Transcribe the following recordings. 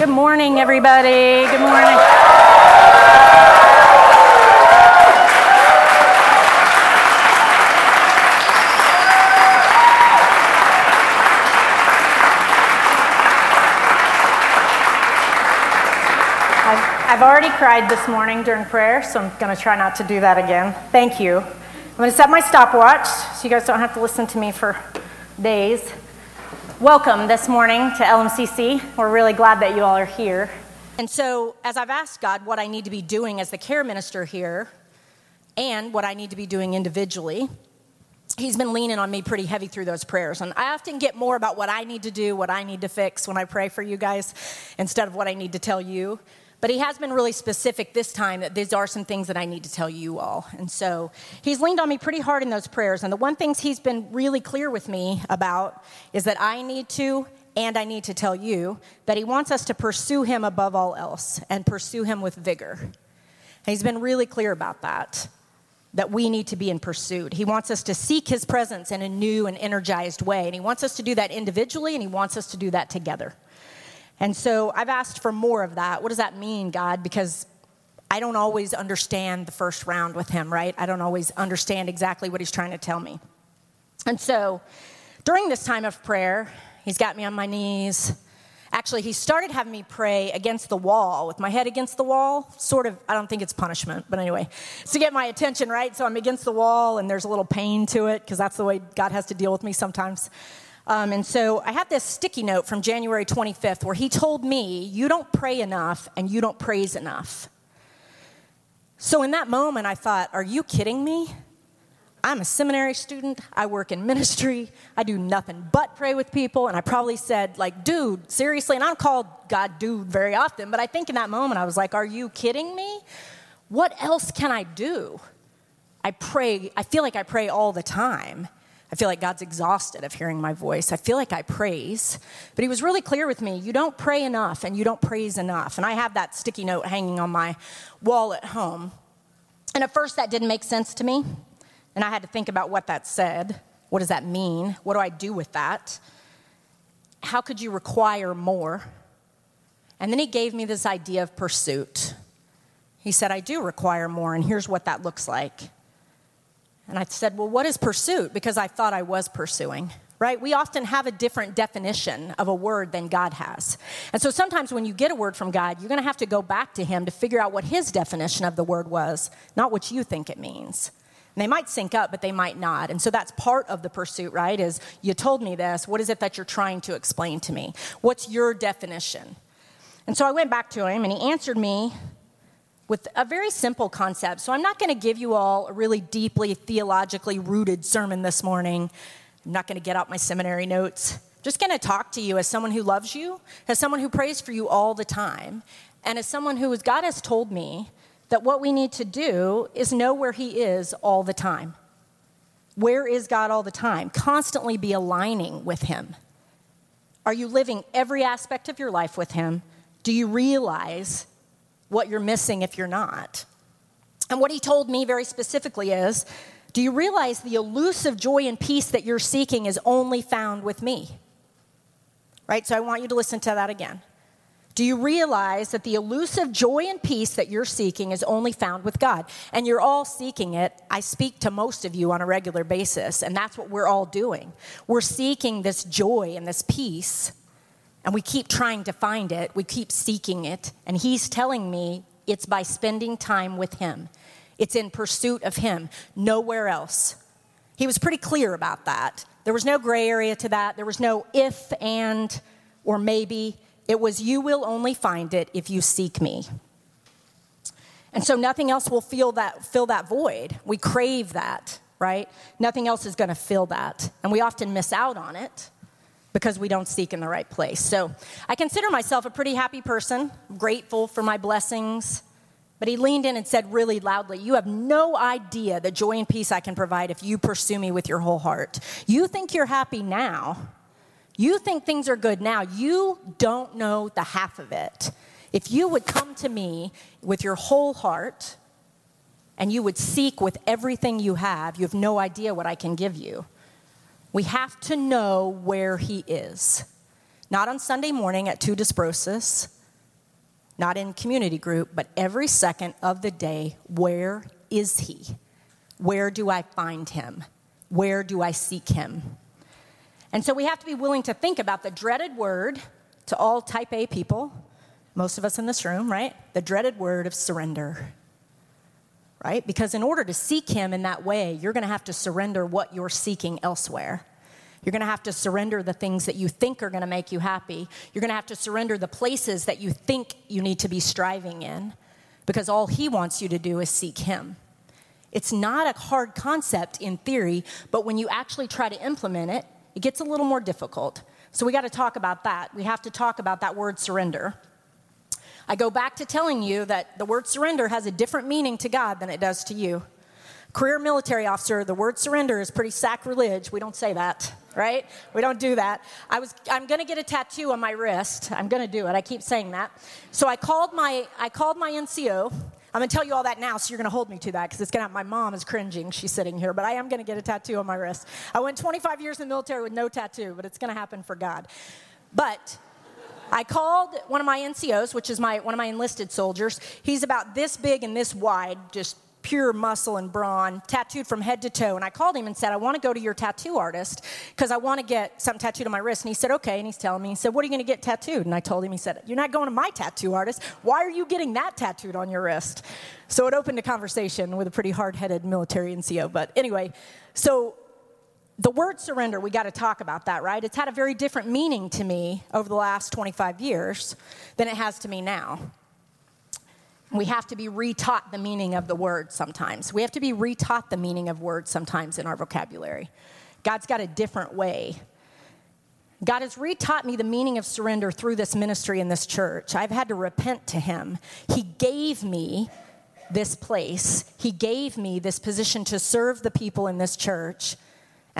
Good morning, everybody. Good morning. I've, already cried this morning during prayer, so I'm going to try not to do that again. Thank you. I'm going to set my stopwatch so you guys don't have to listen to me for days. Welcome this morning to LMCC. We're really glad that you all are here. And so, as I've asked God what I need to be doing as the care minister here and what I need to be doing individually, He's been leaning on me pretty heavy through those prayers. And I often get more about what I need to do, what I need to fix when I pray for you guys instead of what I need to tell you. But he has been really specific this time that these are some things that I need to tell you all. And so he's leaned on me pretty hard in those prayers. And the one things he's been really clear with me about is that I need to and I need to tell you that he wants us to pursue him above all else and pursue him with vigor. And he's been really clear about that, that we need to be in pursuit. He wants us to seek his presence in a new and energized way. And he wants us to do that individually and he wants us to do that together. And so I've asked for more of that. What does that mean, God? Because I don't always understand the first round with him, right? I don't always understand exactly what he's trying to tell me. And so during this time of prayer, he's got me on my knees. Actually, he started having me pray against the wall, with my head against the wall. Sort of, I don't think it's punishment, but anyway, it's to get my attention, right? So I'm against the wall, and there's a little pain to it, because that's the way God has to deal with me sometimes. Um, and so I have this sticky note from January 25th where he told me, You don't pray enough and you don't praise enough. So in that moment, I thought, Are you kidding me? I'm a seminary student. I work in ministry. I do nothing but pray with people. And I probably said, like, dude, seriously. And I don't call God dude very often, but I think in that moment I was like, are you kidding me? What else can I do? I pray, I feel like I pray all the time. I feel like God's exhausted of hearing my voice. I feel like I praise. But he was really clear with me you don't pray enough and you don't praise enough. And I have that sticky note hanging on my wall at home. And at first, that didn't make sense to me. And I had to think about what that said. What does that mean? What do I do with that? How could you require more? And then he gave me this idea of pursuit. He said, I do require more, and here's what that looks like. And I said, Well, what is pursuit? Because I thought I was pursuing, right? We often have a different definition of a word than God has. And so sometimes when you get a word from God, you're going to have to go back to Him to figure out what His definition of the word was, not what you think it means. And they might sync up, but they might not. And so that's part of the pursuit, right? Is you told me this. What is it that you're trying to explain to me? What's your definition? And so I went back to him and he answered me with a very simple concept. So I'm not going to give you all a really deeply theologically rooted sermon this morning. I'm not going to get out my seminary notes. I'm just going to talk to you as someone who loves you, as someone who prays for you all the time, and as someone who, God has told me, that what we need to do is know where He is all the time. Where is God all the time? Constantly be aligning with Him. Are you living every aspect of your life with Him? Do you realize what you're missing if you're not. And what he told me very specifically is Do you realize the elusive joy and peace that you're seeking is only found with me? Right? So I want you to listen to that again. Do you realize that the elusive joy and peace that you're seeking is only found with God? And you're all seeking it. I speak to most of you on a regular basis, and that's what we're all doing. We're seeking this joy and this peace and we keep trying to find it, we keep seeking it. And He's telling me it's by spending time with Him, it's in pursuit of Him, nowhere else. He was pretty clear about that. There was no gray area to that, there was no if, and, or maybe. It was, you will only find it if you seek me. And so nothing else will fill that, fill that void. We crave that, right? Nothing else is going to fill that. And we often miss out on it because we don't seek in the right place. So I consider myself a pretty happy person, grateful for my blessings. But he leaned in and said really loudly, You have no idea the joy and peace I can provide if you pursue me with your whole heart. You think you're happy now. You think things are good now. You don't know the half of it. If you would come to me with your whole heart and you would seek with everything you have, you have no idea what I can give you. We have to know where he is. Not on Sunday morning at two Disprosis, not in community group, but every second of the day, where is He? Where do I find Him? Where do I seek Him? And so we have to be willing to think about the dreaded word to all type A people, most of us in this room, right? The dreaded word of surrender. Right? Because in order to seek him in that way, you're going to have to surrender what you're seeking elsewhere. You're going to have to surrender the things that you think are going to make you happy. You're going to have to surrender the places that you think you need to be striving in because all he wants you to do is seek him. It's not a hard concept in theory, but when you actually try to implement it, it gets a little more difficult. So we got to talk about that. We have to talk about that word surrender. I go back to telling you that the word surrender has a different meaning to God than it does to you. Career military officer, the word surrender is pretty sacrilege. We don't say that, right? We don't do that. I was, I'm going to get a tattoo on my wrist. I'm going to do it. I keep saying that. So I called my, I called my NCO I'm to tell you all that now, so you're to hold me to that because it's to. My mom is cringing. She's sitting here, but I am to get a tattoo on my wrist. I went 25 years in the military with no tattoo, but it's to happen for God. But I called one of my NCOs, which is my one of my enlisted soldiers. He's about this big and this wide, just pure muscle and brawn, tattooed from head to toe. And I called him and said, I want to go to your tattoo artist because I want to get something tattooed on my wrist. And he said, okay. And he's telling me, he said, what are you going to get tattooed? And I told him, he said, you're not going to my tattoo artist. Why are you getting that tattooed on your wrist? So it opened a conversation with a pretty hard headed military NCO. But anyway, so the word surrender, we got to talk about that, right? It's had a very different meaning to me over the last 25 years than it has to me now. We have to be retaught the meaning of the word sometimes. We have to be retaught the meaning of words sometimes in our vocabulary. God's got a different way. God has retaught me the meaning of surrender through this ministry in this church. I've had to repent to Him. He gave me this place, He gave me this position to serve the people in this church,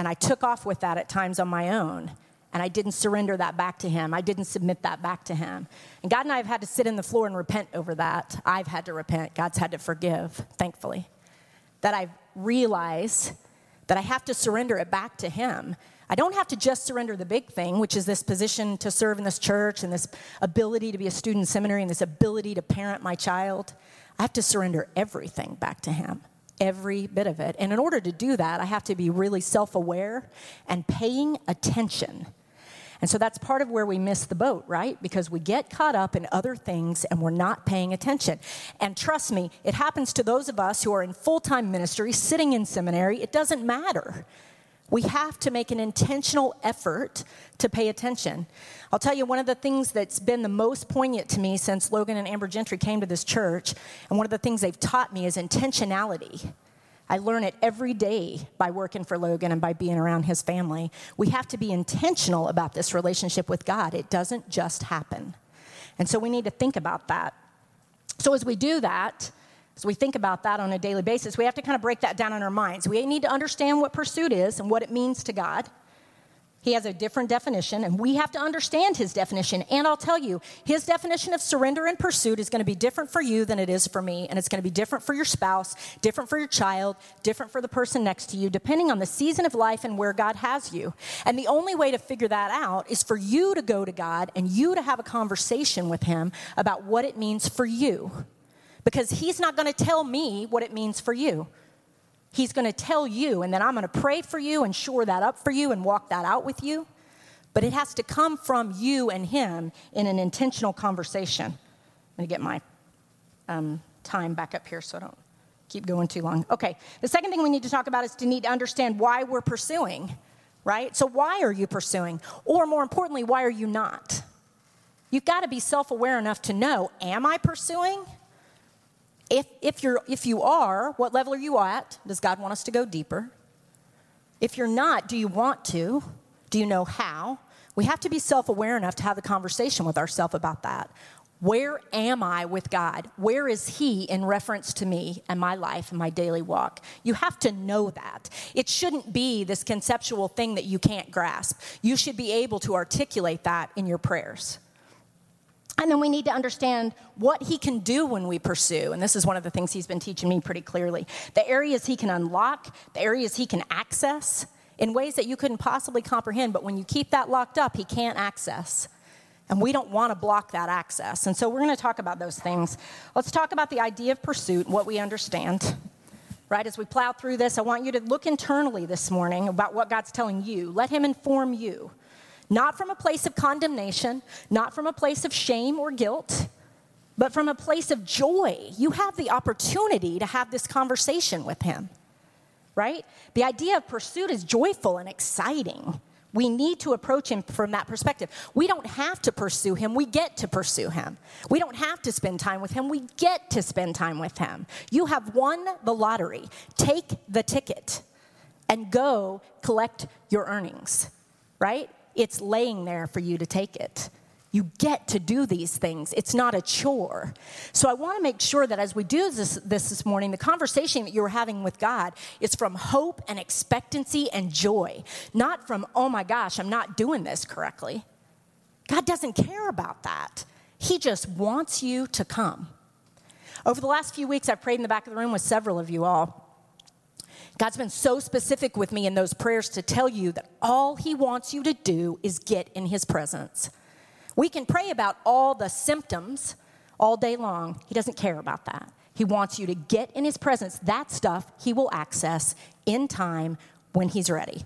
and I took off with that at times on my own and I didn't surrender that back to him. I didn't submit that back to him. And God and I have had to sit in the floor and repent over that. I've had to repent. God's had to forgive, thankfully. That I've realized that I have to surrender it back to him. I don't have to just surrender the big thing, which is this position to serve in this church and this ability to be a student seminary and this ability to parent my child. I have to surrender everything back to him every bit of it. And in order to do that, I have to be really self aware and paying attention and so that's part of where we miss the boat, right? Because we get caught up in other things and we're not paying attention. And trust me, it happens to those of us who are in full time ministry, sitting in seminary. It doesn't matter. We have to make an intentional effort to pay attention. I'll tell you one of the things that's been the most poignant to me since Logan and Amber Gentry came to this church, and one of the things they've taught me is intentionality. I learn it every day by working for Logan and by being around his family. We have to be intentional about this relationship with God. It doesn't just happen. And so we need to think about that. So as we do that, we think about that on a daily basis, we have to kind of break that down in our minds. We need to understand what pursuit is and what it means to God. He has a different definition, and we have to understand his definition. And I'll tell you, his definition of surrender and pursuit is going to be different for you than it is for me. And it's going to be different for your spouse, different for your child, different for the person next to you, depending on the season of life and where God has you. And the only way to figure that out is for you to go to God and you to have a conversation with him about what it means for you. Because he's not going to tell me what it means for you. He's going to tell you, and then I'm going to pray for you and shore that up for you and walk that out with you. But it has to come from you and Him in an intentional conversation. I'm going to get my um, time back up here so I don't keep going too long. Okay, the second thing we need to talk about is to need to understand why we're pursuing, right? So, why are you pursuing? Or more importantly, why are you not? You've got to be self aware enough to know am I pursuing? If, if, you're, if you are, what level are you at? Does God want us to go deeper? If you're not, do you want to? Do you know how? We have to be self aware enough to have the conversation with ourselves about that. Where am I with God? Where is He in reference to me and my life and my daily walk? You have to know that. It shouldn't be this conceptual thing that you can't grasp. You should be able to articulate that in your prayers. And then we need to understand what he can do when we pursue. And this is one of the things he's been teaching me pretty clearly. The areas he can unlock, the areas he can access in ways that you couldn't possibly comprehend. But when you keep that locked up, he can't access. And we don't want to block that access. And so we're going to talk about those things. Let's talk about the idea of pursuit, what we understand. Right, as we plow through this, I want you to look internally this morning about what God's telling you. Let Him inform you. Not from a place of condemnation, not from a place of shame or guilt, but from a place of joy. You have the opportunity to have this conversation with Him, right? The idea of pursuit is joyful and exciting. We need to approach him from that perspective. We don't have to pursue him, we get to pursue him. We don't have to spend time with him, we get to spend time with him. You have won the lottery. Take the ticket and go collect your earnings, right? It's laying there for you to take it. You get to do these things. It's not a chore. So I want to make sure that as we do this, this this morning, the conversation that you're having with God is from hope and expectancy and joy, not from, oh my gosh, I'm not doing this correctly. God doesn't care about that. He just wants you to come. Over the last few weeks, I've prayed in the back of the room with several of you all. God's been so specific with me in those prayers to tell you that all He wants you to do is get in His presence. We can pray about all the symptoms all day long. He doesn't care about that. He wants you to get in his presence. That stuff he will access in time when he's ready.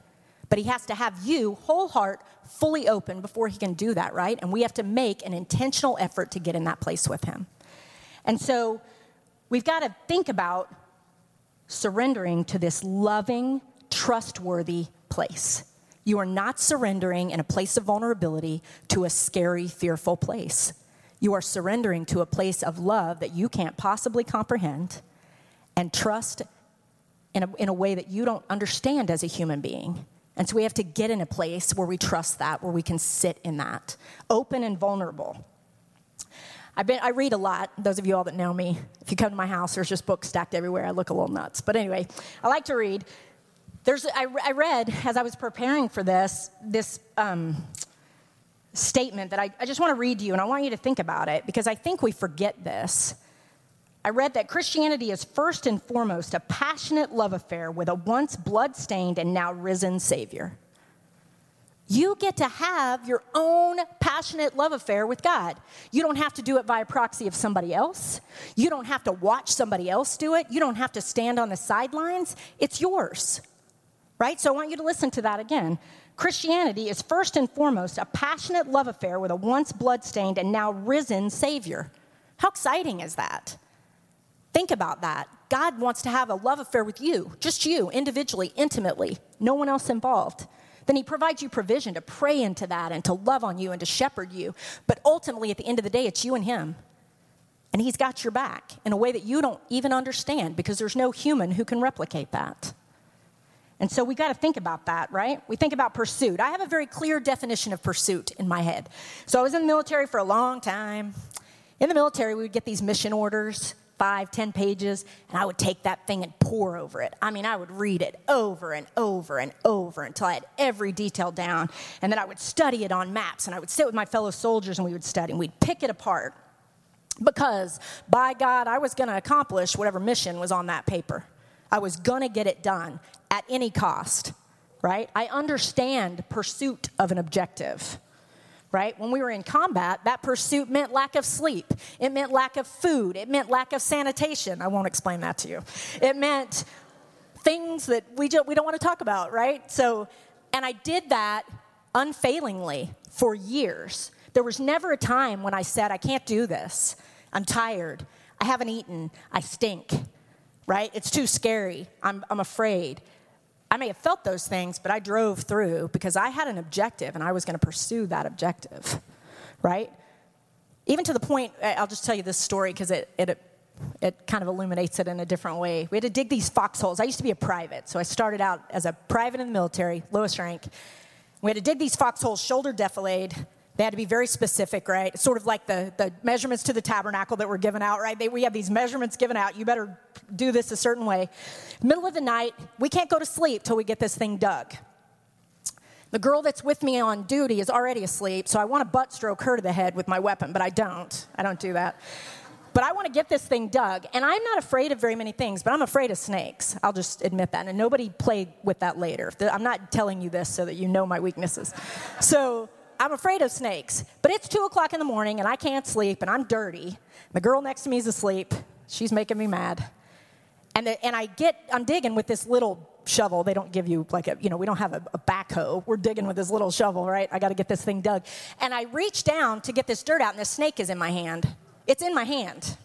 But he has to have you, whole heart, fully open before he can do that, right? And we have to make an intentional effort to get in that place with him. And so we've got to think about surrendering to this loving, trustworthy place. You are not surrendering in a place of vulnerability to a scary, fearful place. You are surrendering to a place of love that you can't possibly comprehend and trust in a, in a way that you don't understand as a human being. And so we have to get in a place where we trust that, where we can sit in that, open and vulnerable. I've been, I read a lot, those of you all that know me. If you come to my house, there's just books stacked everywhere. I look a little nuts. But anyway, I like to read. There's, I, I read as I was preparing for this, this um, statement that I, I just want to read to you, and I want you to think about it because I think we forget this. I read that Christianity is first and foremost a passionate love affair with a once blood-stained and now risen Savior. You get to have your own passionate love affair with God. You don't have to do it via proxy of somebody else. You don't have to watch somebody else do it. You don't have to stand on the sidelines. It's yours right? So I want you to listen to that again. Christianity is first and foremost a passionate love affair with a once bloodstained and now risen Savior. How exciting is that? Think about that. God wants to have a love affair with you, just you, individually, intimately, no one else involved. Then He provides you provision to pray into that and to love on you and to shepherd you. But ultimately, at the end of the day, it's you and Him. And He's got your back in a way that you don't even understand because there's no human who can replicate that. And so we got to think about that, right? We think about pursuit. I have a very clear definition of pursuit in my head. So I was in the military for a long time. In the military, we would get these mission orders, five, ten pages, and I would take that thing and pour over it. I mean, I would read it over and over and over until I had every detail down. And then I would study it on maps, and I would sit with my fellow soldiers and we would study, and we'd pick it apart. Because by God, I was going to accomplish whatever mission was on that paper. I was going to get it done at any cost, right? I understand pursuit of an objective, right? When we were in combat, that pursuit meant lack of sleep. It meant lack of food. It meant lack of sanitation. I won't explain that to you. It meant things that we, just, we don't want to talk about, right? So, and I did that unfailingly for years. There was never a time when I said, I can't do this. I'm tired. I haven't eaten. I stink right? It's too scary. I'm, I'm afraid. I may have felt those things, but I drove through because I had an objective and I was going to pursue that objective, right? Even to the point, I'll just tell you this story because it, it, it kind of illuminates it in a different way. We had to dig these foxholes. I used to be a private, so I started out as a private in the military, lowest rank. We had to dig these foxholes, shoulder defilade, they had to be very specific, right? Sort of like the, the measurements to the tabernacle that were given out, right? They, we have these measurements given out. You better do this a certain way. Middle of the night, we can't go to sleep till we get this thing dug. The girl that's with me on duty is already asleep, so I want to butt stroke her to the head with my weapon, but I don't. I don't do that. But I want to get this thing dug. And I'm not afraid of very many things, but I'm afraid of snakes. I'll just admit that. And nobody play with that later. I'm not telling you this so that you know my weaknesses. So I'm afraid of snakes. But it's two o'clock in the morning and I can't sleep and I'm dirty. The girl next to me is asleep. She's making me mad. And, the, and I get, I'm digging with this little shovel. They don't give you like a, you know, we don't have a, a backhoe. We're digging with this little shovel, right? I got to get this thing dug. And I reach down to get this dirt out, and the snake is in my hand. It's in my hand.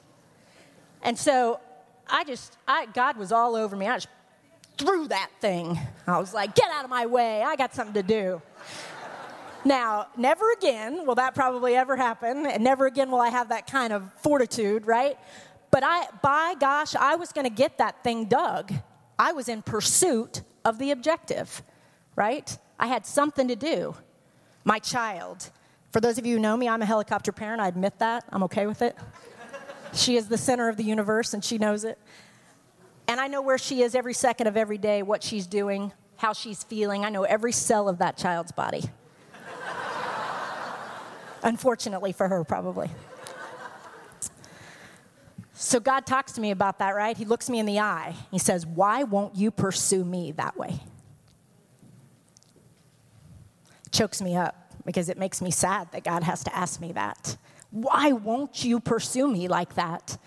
And so I just, I, God was all over me. I just threw that thing. I was like, get out of my way. I got something to do. Now, never again will that probably ever happen, and never again will I have that kind of fortitude, right? But I, by gosh, I was going to get that thing dug. I was in pursuit of the objective, right? I had something to do. My child. For those of you who know me, I'm a helicopter parent. I admit that. I'm okay with it. she is the center of the universe, and she knows it. And I know where she is every second of every day, what she's doing, how she's feeling. I know every cell of that child's body. Unfortunately for her, probably. So God talks to me about that, right? He looks me in the eye. He says, Why won't you pursue me that way? Chokes me up because it makes me sad that God has to ask me that. Why won't you pursue me like that?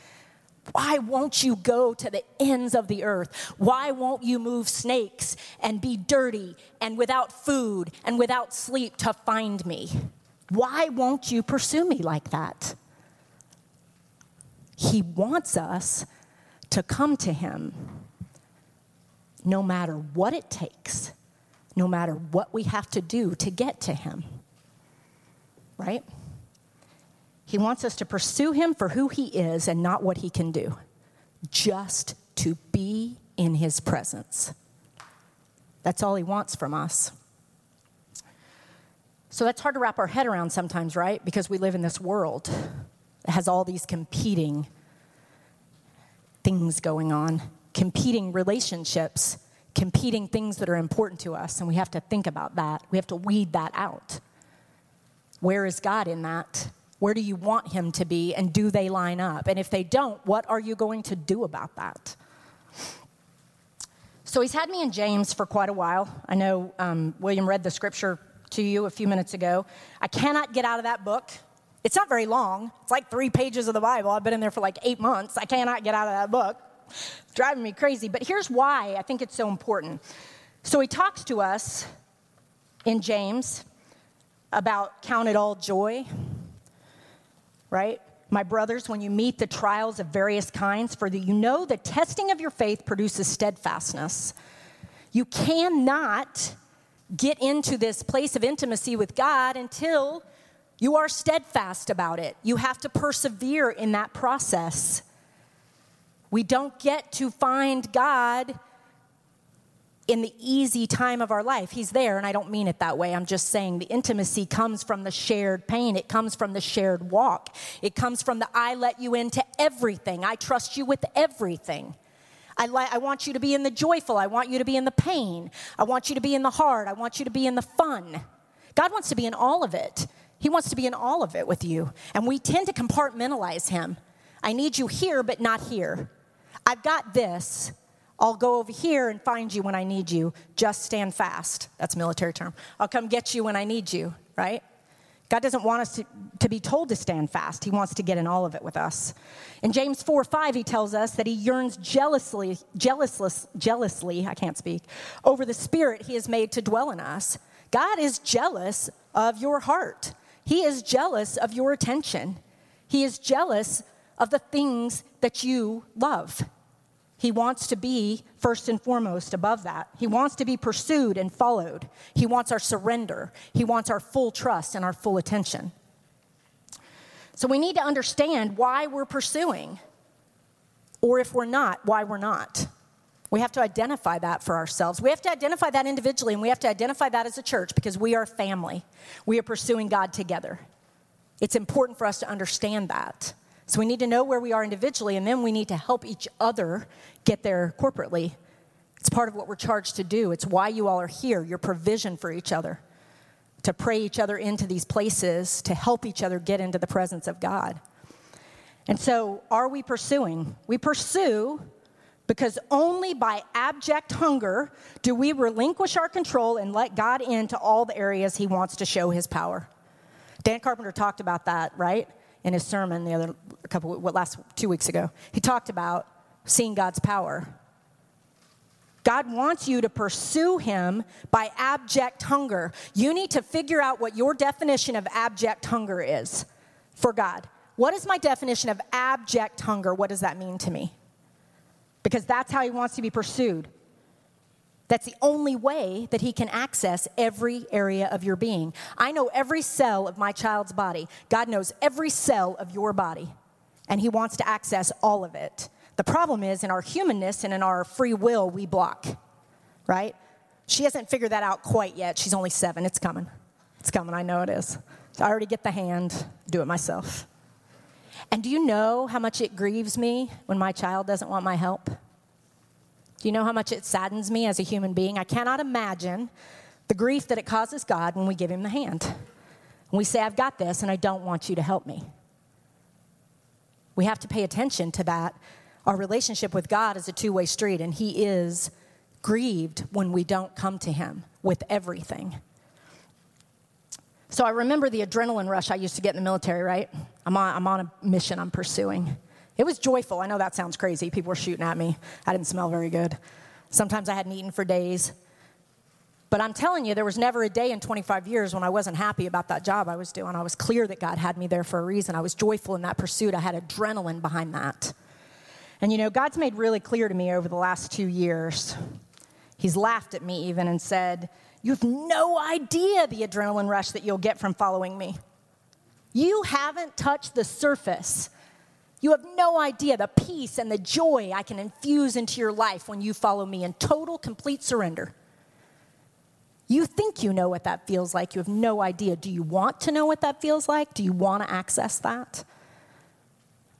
Why won't you go to the ends of the earth? Why won't you move snakes and be dirty and without food and without sleep to find me? Why won't you pursue me like that? He wants us to come to Him no matter what it takes, no matter what we have to do to get to Him. Right? He wants us to pursue Him for who He is and not what He can do, just to be in His presence. That's all He wants from us. So that's hard to wrap our head around sometimes, right? Because we live in this world that has all these competing things going on, competing relationships, competing things that are important to us, and we have to think about that. We have to weed that out. Where is God in that? Where do you want Him to be, and do they line up? And if they don't, what are you going to do about that? So he's had me in James for quite a while. I know um, William read the scripture to you a few minutes ago. I cannot get out of that book. It's not very long. It's like three pages of the Bible. I've been in there for like eight months. I cannot get out of that book. It's driving me crazy. But here's why I think it's so important. So he talks to us in James about count it all joy, right? My brothers, when you meet the trials of various kinds, for that you know the testing of your faith produces steadfastness. You cannot get into this place of intimacy with God until you are steadfast about it. You have to persevere in that process. We don't get to find God in the easy time of our life. He's there, and I don't mean it that way. I'm just saying the intimacy comes from the shared pain, it comes from the shared walk, it comes from the I let you into everything. I trust you with everything. I, li- I want you to be in the joyful. I want you to be in the pain. I want you to be in the hard. I want you to be in the fun. God wants to be in all of it. He wants to be in all of it with you. And we tend to compartmentalize him. I need you here, but not here. I've got this. I'll go over here and find you when I need you. Just stand fast. That's a military term. I'll come get you when I need you, right? God doesn't want us to, to be told to stand fast. He wants to get in all of it with us. In James 4 5, he tells us that he yearns jealously, jealously, jealously, I can't speak, over the spirit he has made to dwell in us. God is jealous of your heart. He is jealous of your attention. He is jealous of the things that you love. He wants to be first and foremost above that. He wants to be pursued and followed. He wants our surrender. He wants our full trust and our full attention. So we need to understand why we're pursuing, or if we're not, why we're not. We have to identify that for ourselves. We have to identify that individually, and we have to identify that as a church because we are family. We are pursuing God together. It's important for us to understand that. So we need to know where we are individually, and then we need to help each other get there corporately. It's part of what we're charged to do. It's why you all are here, your provision for each other, to pray each other into these places, to help each other get into the presence of God. And so, are we pursuing? We pursue because only by abject hunger do we relinquish our control and let God into all the areas He wants to show His power. Dan Carpenter talked about that, right? In his sermon the other couple what last two weeks ago. He talked about seeing God's power. God wants you to pursue him by abject hunger. You need to figure out what your definition of abject hunger is for God. What is my definition of abject hunger? What does that mean to me? Because that's how he wants to be pursued. That's the only way that he can access every area of your being. I know every cell of my child's body. God knows every cell of your body, and he wants to access all of it. The problem is in our humanness and in our free will, we block, right? She hasn't figured that out quite yet. She's only seven. It's coming. It's coming. I know it is. So I already get the hand, do it myself. And do you know how much it grieves me when my child doesn't want my help? Do you know how much it saddens me as a human being? I cannot imagine the grief that it causes God when we give him the hand. We say, I've got this and I don't want you to help me. We have to pay attention to that. Our relationship with God is a two way street, and He is grieved when we don't come to Him with everything. So I remember the adrenaline rush I used to get in the military, right? I'm on, I'm on a mission I'm pursuing. It was joyful. I know that sounds crazy. People were shooting at me. I didn't smell very good. Sometimes I hadn't eaten for days. But I'm telling you, there was never a day in 25 years when I wasn't happy about that job I was doing. I was clear that God had me there for a reason. I was joyful in that pursuit. I had adrenaline behind that. And you know, God's made really clear to me over the last two years. He's laughed at me even and said, You have no idea the adrenaline rush that you'll get from following me. You haven't touched the surface you have no idea the peace and the joy I can infuse into your life when you follow me in total, complete surrender. You think you know what that feels like. You have no idea. Do you want to know what that feels like? Do you want to access that?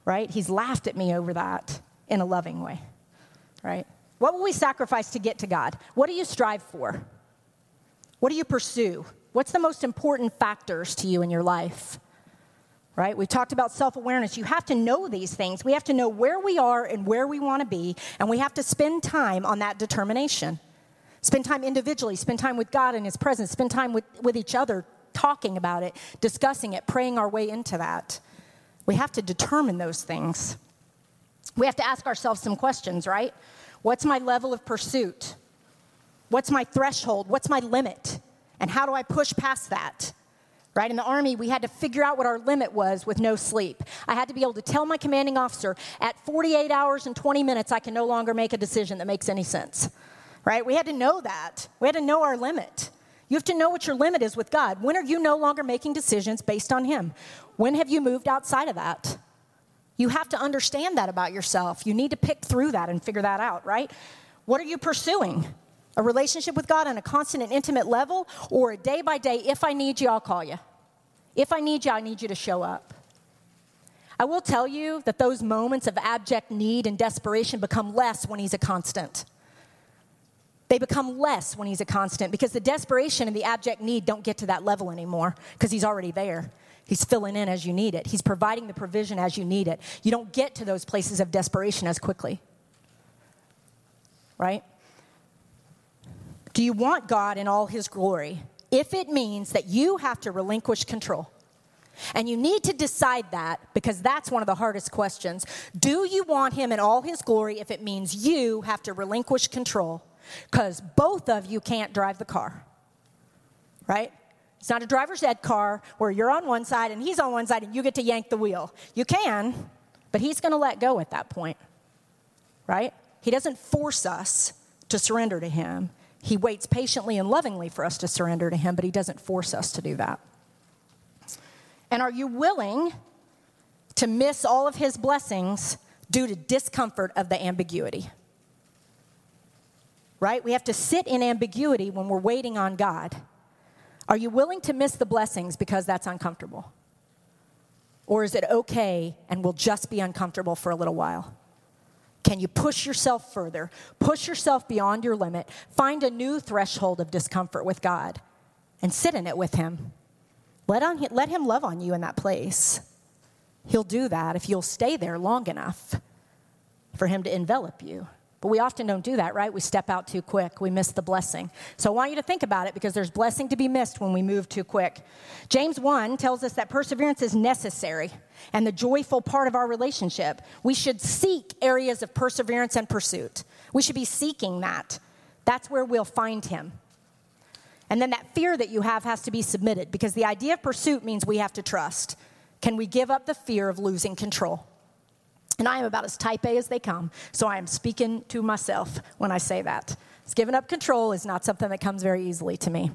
Right? He's laughed at me over that in a loving way. Right? What will we sacrifice to get to God? What do you strive for? What do you pursue? What's the most important factors to you in your life? Right? We've talked about self awareness. You have to know these things. We have to know where we are and where we want to be, and we have to spend time on that determination. Spend time individually, spend time with God in His presence, spend time with, with each other, talking about it, discussing it, praying our way into that. We have to determine those things. We have to ask ourselves some questions, right? What's my level of pursuit? What's my threshold? What's my limit? And how do I push past that? Right? In the Army, we had to figure out what our limit was with no sleep. I had to be able to tell my commanding officer at 48 hours and 20 minutes, I can no longer make a decision that makes any sense, right? We had to know that. We had to know our limit. You have to know what your limit is with God. When are you no longer making decisions based on Him? When have you moved outside of that? You have to understand that about yourself. You need to pick through that and figure that out, right? What are you pursuing? A relationship with God on a constant and intimate level, or a day by day, if I need you, I'll call you. If I need you, I need you to show up. I will tell you that those moments of abject need and desperation become less when He's a constant. They become less when He's a constant because the desperation and the abject need don't get to that level anymore because He's already there. He's filling in as you need it. He's providing the provision as you need it. You don't get to those places of desperation as quickly. Right? Do you want God in all his glory? If it means that you have to relinquish control. And you need to decide that because that's one of the hardest questions. Do you want him in all his glory if it means you have to relinquish control? Because both of you can't drive the car, right? It's not a driver's ed car where you're on one side and he's on one side and you get to yank the wheel. You can, but he's going to let go at that point, right? He doesn't force us to surrender to him. He waits patiently and lovingly for us to surrender to Him, but He doesn't force us to do that. And are you willing to miss all of His blessings due to discomfort of the ambiguity? Right? We have to sit in ambiguity when we're waiting on God. Are you willing to miss the blessings because that's uncomfortable? Or is it okay and will just be uncomfortable for a little while? Can you push yourself further? Push yourself beyond your limit. Find a new threshold of discomfort with God and sit in it with Him. Let, on, let Him love on you in that place. He'll do that if you'll stay there long enough for Him to envelop you. But we often don't do that, right? We step out too quick. We miss the blessing. So I want you to think about it because there's blessing to be missed when we move too quick. James 1 tells us that perseverance is necessary and the joyful part of our relationship. We should seek areas of perseverance and pursuit. We should be seeking that. That's where we'll find him. And then that fear that you have has to be submitted because the idea of pursuit means we have to trust. Can we give up the fear of losing control? And I am about as type A as they come, so I am speaking to myself when I say that. giving up control is not something that comes very easily to me.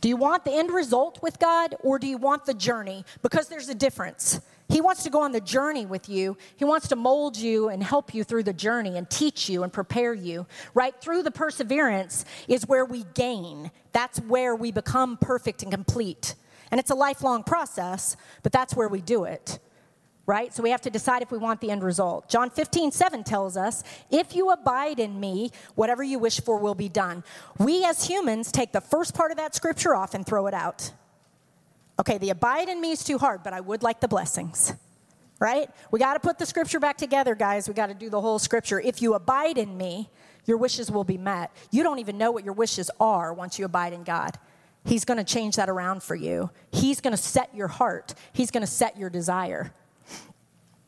Do you want the end result with God or do you want the journey? Because there's a difference. He wants to go on the journey with you. He wants to mold you and help you through the journey and teach you and prepare you. Right through the perseverance is where we gain. That's where we become perfect and complete. And it's a lifelong process, but that's where we do it right? So we have to decide if we want the end result. John 15, 7 tells us, If you abide in me, whatever you wish for will be done. We as humans take the first part of that scripture off and throw it out. Okay, the abide in me is too hard, but I would like the blessings, right? We got to put the scripture back together, guys. We got to do the whole scripture. If you abide in me, your wishes will be met. You don't even know what your wishes are once you abide in God. He's going to change that around for you. He's going to set your heart, He's going to set your desire.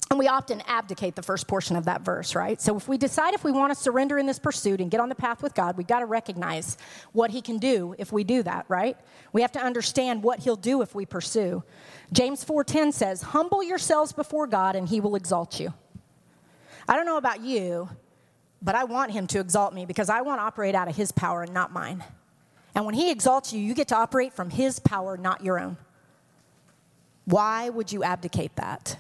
And we often abdicate the first portion of that verse, right? So if we decide if we want to surrender in this pursuit and get on the path with God, we've got to recognize what He can do if we do that, right? We have to understand what He'll do if we pursue. James 4:10 says, "Humble yourselves before God and He will exalt you." I don't know about you, but I want Him to exalt me because I want to operate out of His power and not mine. And when He exalts you, you get to operate from His power, not your own. Why would you abdicate that?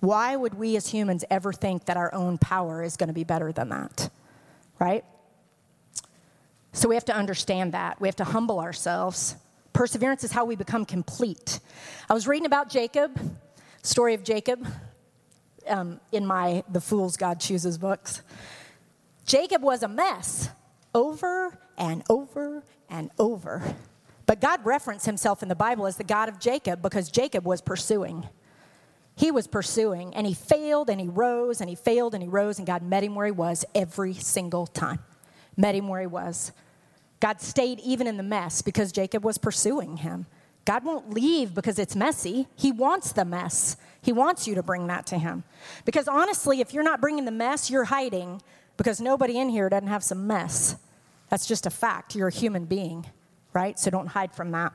Why would we as humans ever think that our own power is going to be better than that? Right? So we have to understand that. We have to humble ourselves. Perseverance is how we become complete. I was reading about Jacob, story of Jacob, um, in my The Fools God Chooses books. Jacob was a mess over and over and over. But God referenced himself in the Bible as the God of Jacob because Jacob was pursuing. He was pursuing and he failed and he rose and he failed and he rose and God met him where he was every single time. Met him where he was. God stayed even in the mess because Jacob was pursuing him. God won't leave because it's messy. He wants the mess. He wants you to bring that to him. Because honestly, if you're not bringing the mess, you're hiding because nobody in here doesn't have some mess. That's just a fact. You're a human being, right? So don't hide from that.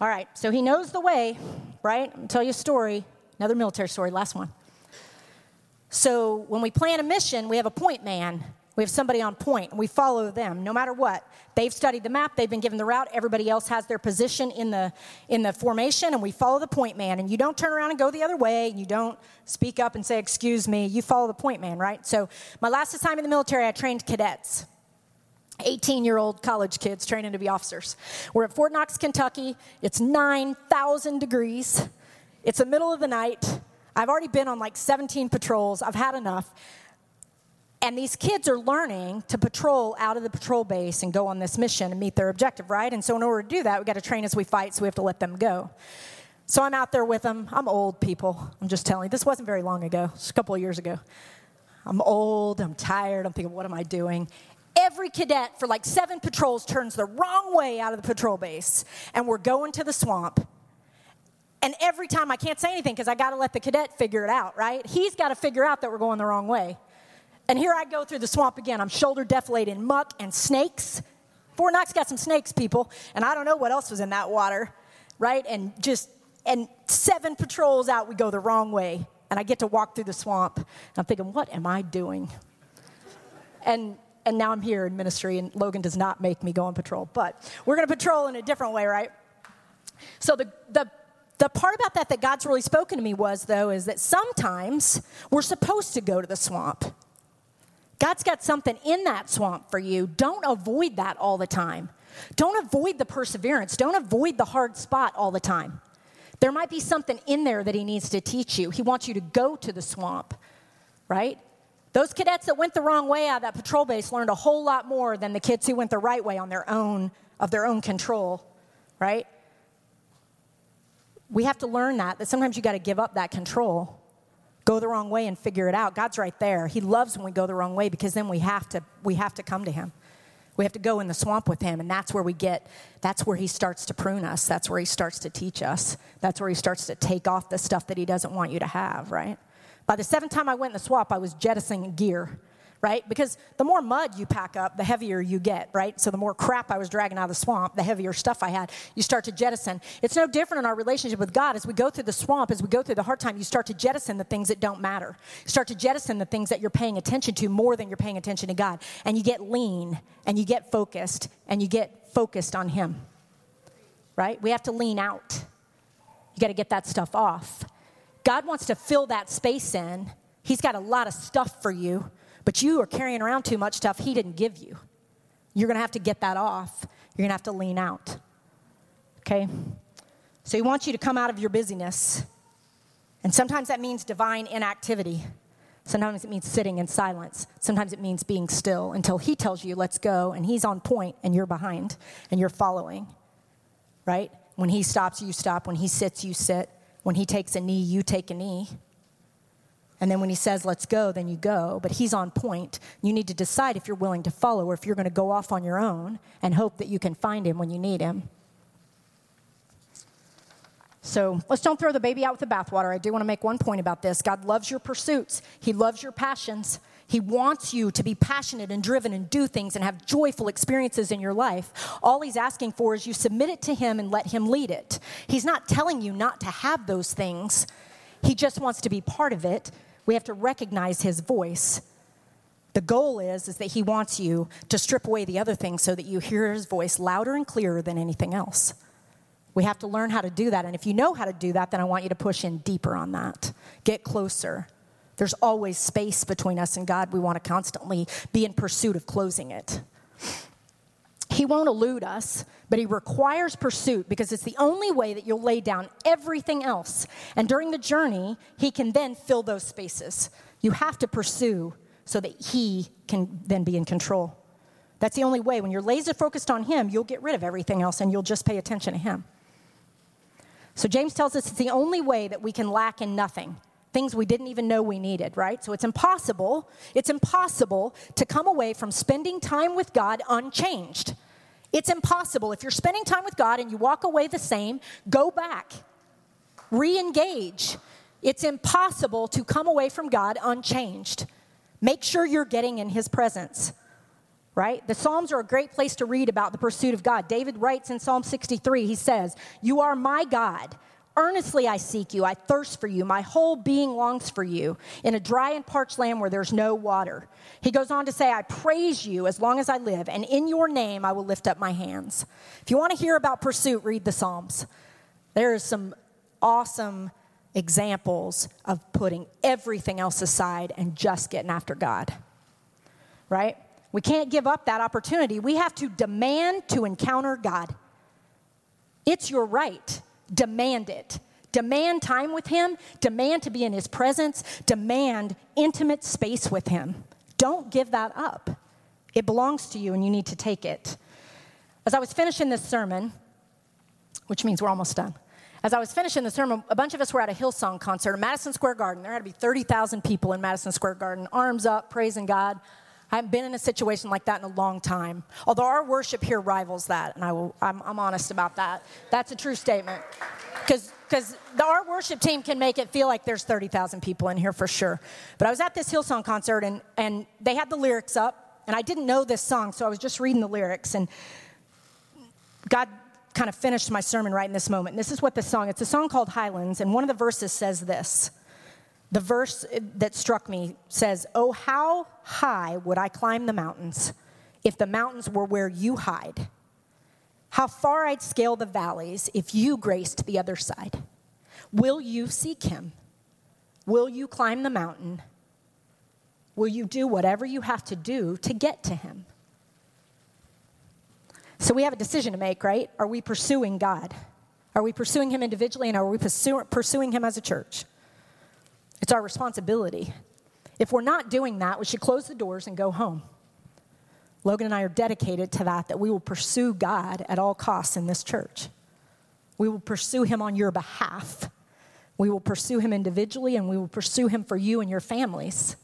All right, so he knows the way, right? I'll tell you a story. Another military story, last one. So when we plan a mission, we have a point man. We have somebody on point, and we follow them no matter what. They've studied the map, they've been given the route, everybody else has their position in the, in the formation, and we follow the point man. And you don't turn around and go the other way, and you don't speak up and say, Excuse me, you follow the point man, right? So, my last time in the military, I trained cadets. 18 year old college kids training to be officers. We're at Fort Knox, Kentucky. It's 9,000 degrees. It's the middle of the night. I've already been on like 17 patrols. I've had enough. And these kids are learning to patrol out of the patrol base and go on this mission and meet their objective, right? And so, in order to do that, we've got to train as we fight, so we have to let them go. So, I'm out there with them. I'm old, people. I'm just telling you. This wasn't very long ago, just a couple of years ago. I'm old, I'm tired, I'm thinking, what am I doing? Every cadet for like seven patrols turns the wrong way out of the patrol base, and we're going to the swamp. And every time I can't say anything because I got to let the cadet figure it out, right? He's got to figure out that we're going the wrong way. And here I go through the swamp again. I'm shoulder defilade in muck and snakes. Fort Knox got some snakes, people, and I don't know what else was in that water, right? And just, and seven patrols out, we go the wrong way. And I get to walk through the swamp. And I'm thinking, what am I doing? And and now I'm here in ministry, and Logan does not make me go on patrol. But we're going to patrol in a different way, right? So the, the the part about that that God's really spoken to me was, though, is that sometimes we're supposed to go to the swamp. God's got something in that swamp for you. Don't avoid that all the time. Don't avoid the perseverance. Don't avoid the hard spot all the time. There might be something in there that He needs to teach you. He wants you to go to the swamp, right? Those cadets that went the wrong way out of that patrol base learned a whole lot more than the kids who went the right way on their own, of their own control, right? We have to learn that, that sometimes you got to give up that control go the wrong way and figure it out. God's right there. He loves when we go the wrong way because then we have to we have to come to him. We have to go in the swamp with him and that's where we get that's where he starts to prune us. That's where he starts to teach us. That's where he starts to take off the stuff that he doesn't want you to have, right? By the seventh time I went in the swamp, I was jettisoning gear right? Because the more mud you pack up, the heavier you get, right? So the more crap I was dragging out of the swamp, the heavier stuff I had, you start to jettison. It's no different in our relationship with God. As we go through the swamp, as we go through the hard time, you start to jettison the things that don't matter. You start to jettison the things that you're paying attention to more than you're paying attention to God. And you get lean and you get focused and you get focused on Him, right? We have to lean out. You got to get that stuff off. God wants to fill that space in. He's got a lot of stuff for you but you are carrying around too much stuff He didn't give you. You're going to have to get that off. You're going to have to lean out. Okay? So He wants you to come out of your busyness. And sometimes that means divine inactivity. Sometimes it means sitting in silence. Sometimes it means being still until He tells you, let's go, and He's on point and you're behind and you're following. Right? When He stops, you stop. When He sits, you sit. When He takes a knee, you take a knee. And then when he says, let's go, then you go. But he's on point. You need to decide if you're willing to follow or if you're going to go off on your own and hope that you can find him when you need him. So let's don't throw the baby out with the bathwater. I do want to make one point about this. God loves your pursuits, He loves your passions. He wants you to be passionate and driven and do things and have joyful experiences in your life. All He's asking for is you submit it to Him and let Him lead it. He's not telling you not to have those things, He just wants to be part of it we have to recognize his voice. The goal is, is that he wants you to strip away the other things so that you hear his voice louder and clearer than anything else. We have to learn how to do that. And if you know how to do that, then I want you to push in deeper on that. Get closer. There's always space between us and God. We want to constantly be in pursuit of closing it. He won't elude us, but He requires pursuit because it's the only way that you'll lay down everything else. And during the journey, He can then fill those spaces. You have to pursue so that He can then be in control. That's the only way. When you're laser focused on Him, you'll get rid of everything else and you'll just pay attention to Him. So James tells us it's the only way that we can lack in nothing things we didn't even know we needed, right? So it's impossible, it's impossible to come away from spending time with God unchanged. It's impossible. If you're spending time with God and you walk away the same, go back, re engage. It's impossible to come away from God unchanged. Make sure you're getting in His presence, right? The Psalms are a great place to read about the pursuit of God. David writes in Psalm 63, he says, You are my God. Earnestly I seek you. I thirst for you. My whole being longs for you in a dry and parched land where there's no water. He goes on to say, I praise you as long as I live, and in your name I will lift up my hands. If you want to hear about pursuit, read the Psalms. There is some awesome examples of putting everything else aside and just getting after God. Right? We can't give up that opportunity. We have to demand to encounter God. It's your right. Demand it. Demand time with Him, demand to be in His presence, demand intimate space with Him. Don't give that up. It belongs to you and you need to take it. As I was finishing this sermon, which means we're almost done. As I was finishing the sermon, a bunch of us were at a Hillsong concert in Madison Square Garden. There had to be 30,000 people in Madison Square Garden, arms up, praising God. I haven't been in a situation like that in a long time. Although our worship here rivals that, and I will, I'm, I'm honest about that. That's a true statement. Because our worship team can make it feel like there's 30,000 people in here for sure. But I was at this Hillsong concert, and, and they had the lyrics up, and I didn't know this song, so I was just reading the lyrics. And God kind of finished my sermon right in this moment. And this is what the song, it's a song called Highlands, and one of the verses says this the verse that struck me says, Oh, how high would I climb the mountains if the mountains were where you hide? How far I'd scale the valleys if you graced the other side. Will you seek him? Will you climb the mountain? Will you do whatever you have to do to get to him? So we have a decision to make, right? Are we pursuing God? Are we pursuing him individually and are we pursuing him as a church? It's our responsibility. If we're not doing that, we should close the doors and go home. Logan and I are dedicated to that, that we will pursue God at all costs in this church. We will pursue Him on your behalf. We will pursue Him individually and we will pursue Him for you and your families.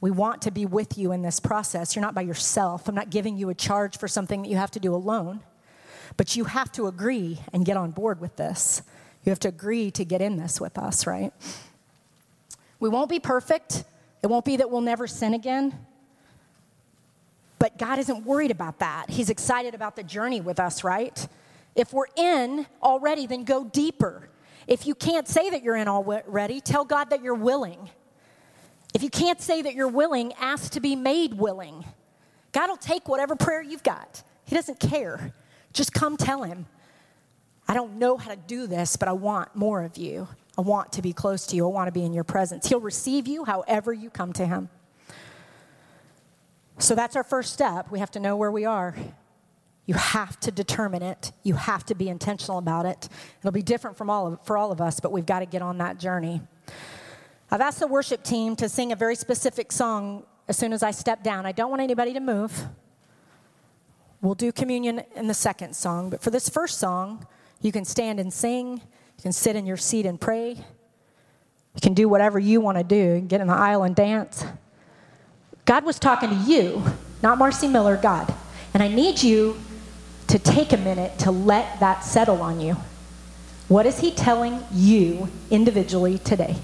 We want to be with you in this process. You're not by yourself. I'm not giving you a charge for something that you have to do alone. But you have to agree and get on board with this. You have to agree to get in this with us, right? We won't be perfect. It won't be that we'll never sin again. But God isn't worried about that. He's excited about the journey with us, right? If we're in already, then go deeper. If you can't say that you're in already, tell God that you're willing. If you can't say that you're willing, ask to be made willing. God will take whatever prayer you've got. He doesn't care. Just come tell Him, I don't know how to do this, but I want more of you. I want to be close to you. I want to be in your presence. He'll receive you however you come to Him. So that's our first step. We have to know where we are. You have to determine it. You have to be intentional about it. It'll be different from all of, for all of us, but we've got to get on that journey. I've asked the worship team to sing a very specific song as soon as I step down. I don't want anybody to move. We'll do communion in the second song, but for this first song, you can stand and sing. You can sit in your seat and pray. You can do whatever you want to do. Get in the aisle and dance. God was talking to you, not Marcy Miller, God. And I need you to take a minute to let that settle on you. What is He telling you individually today?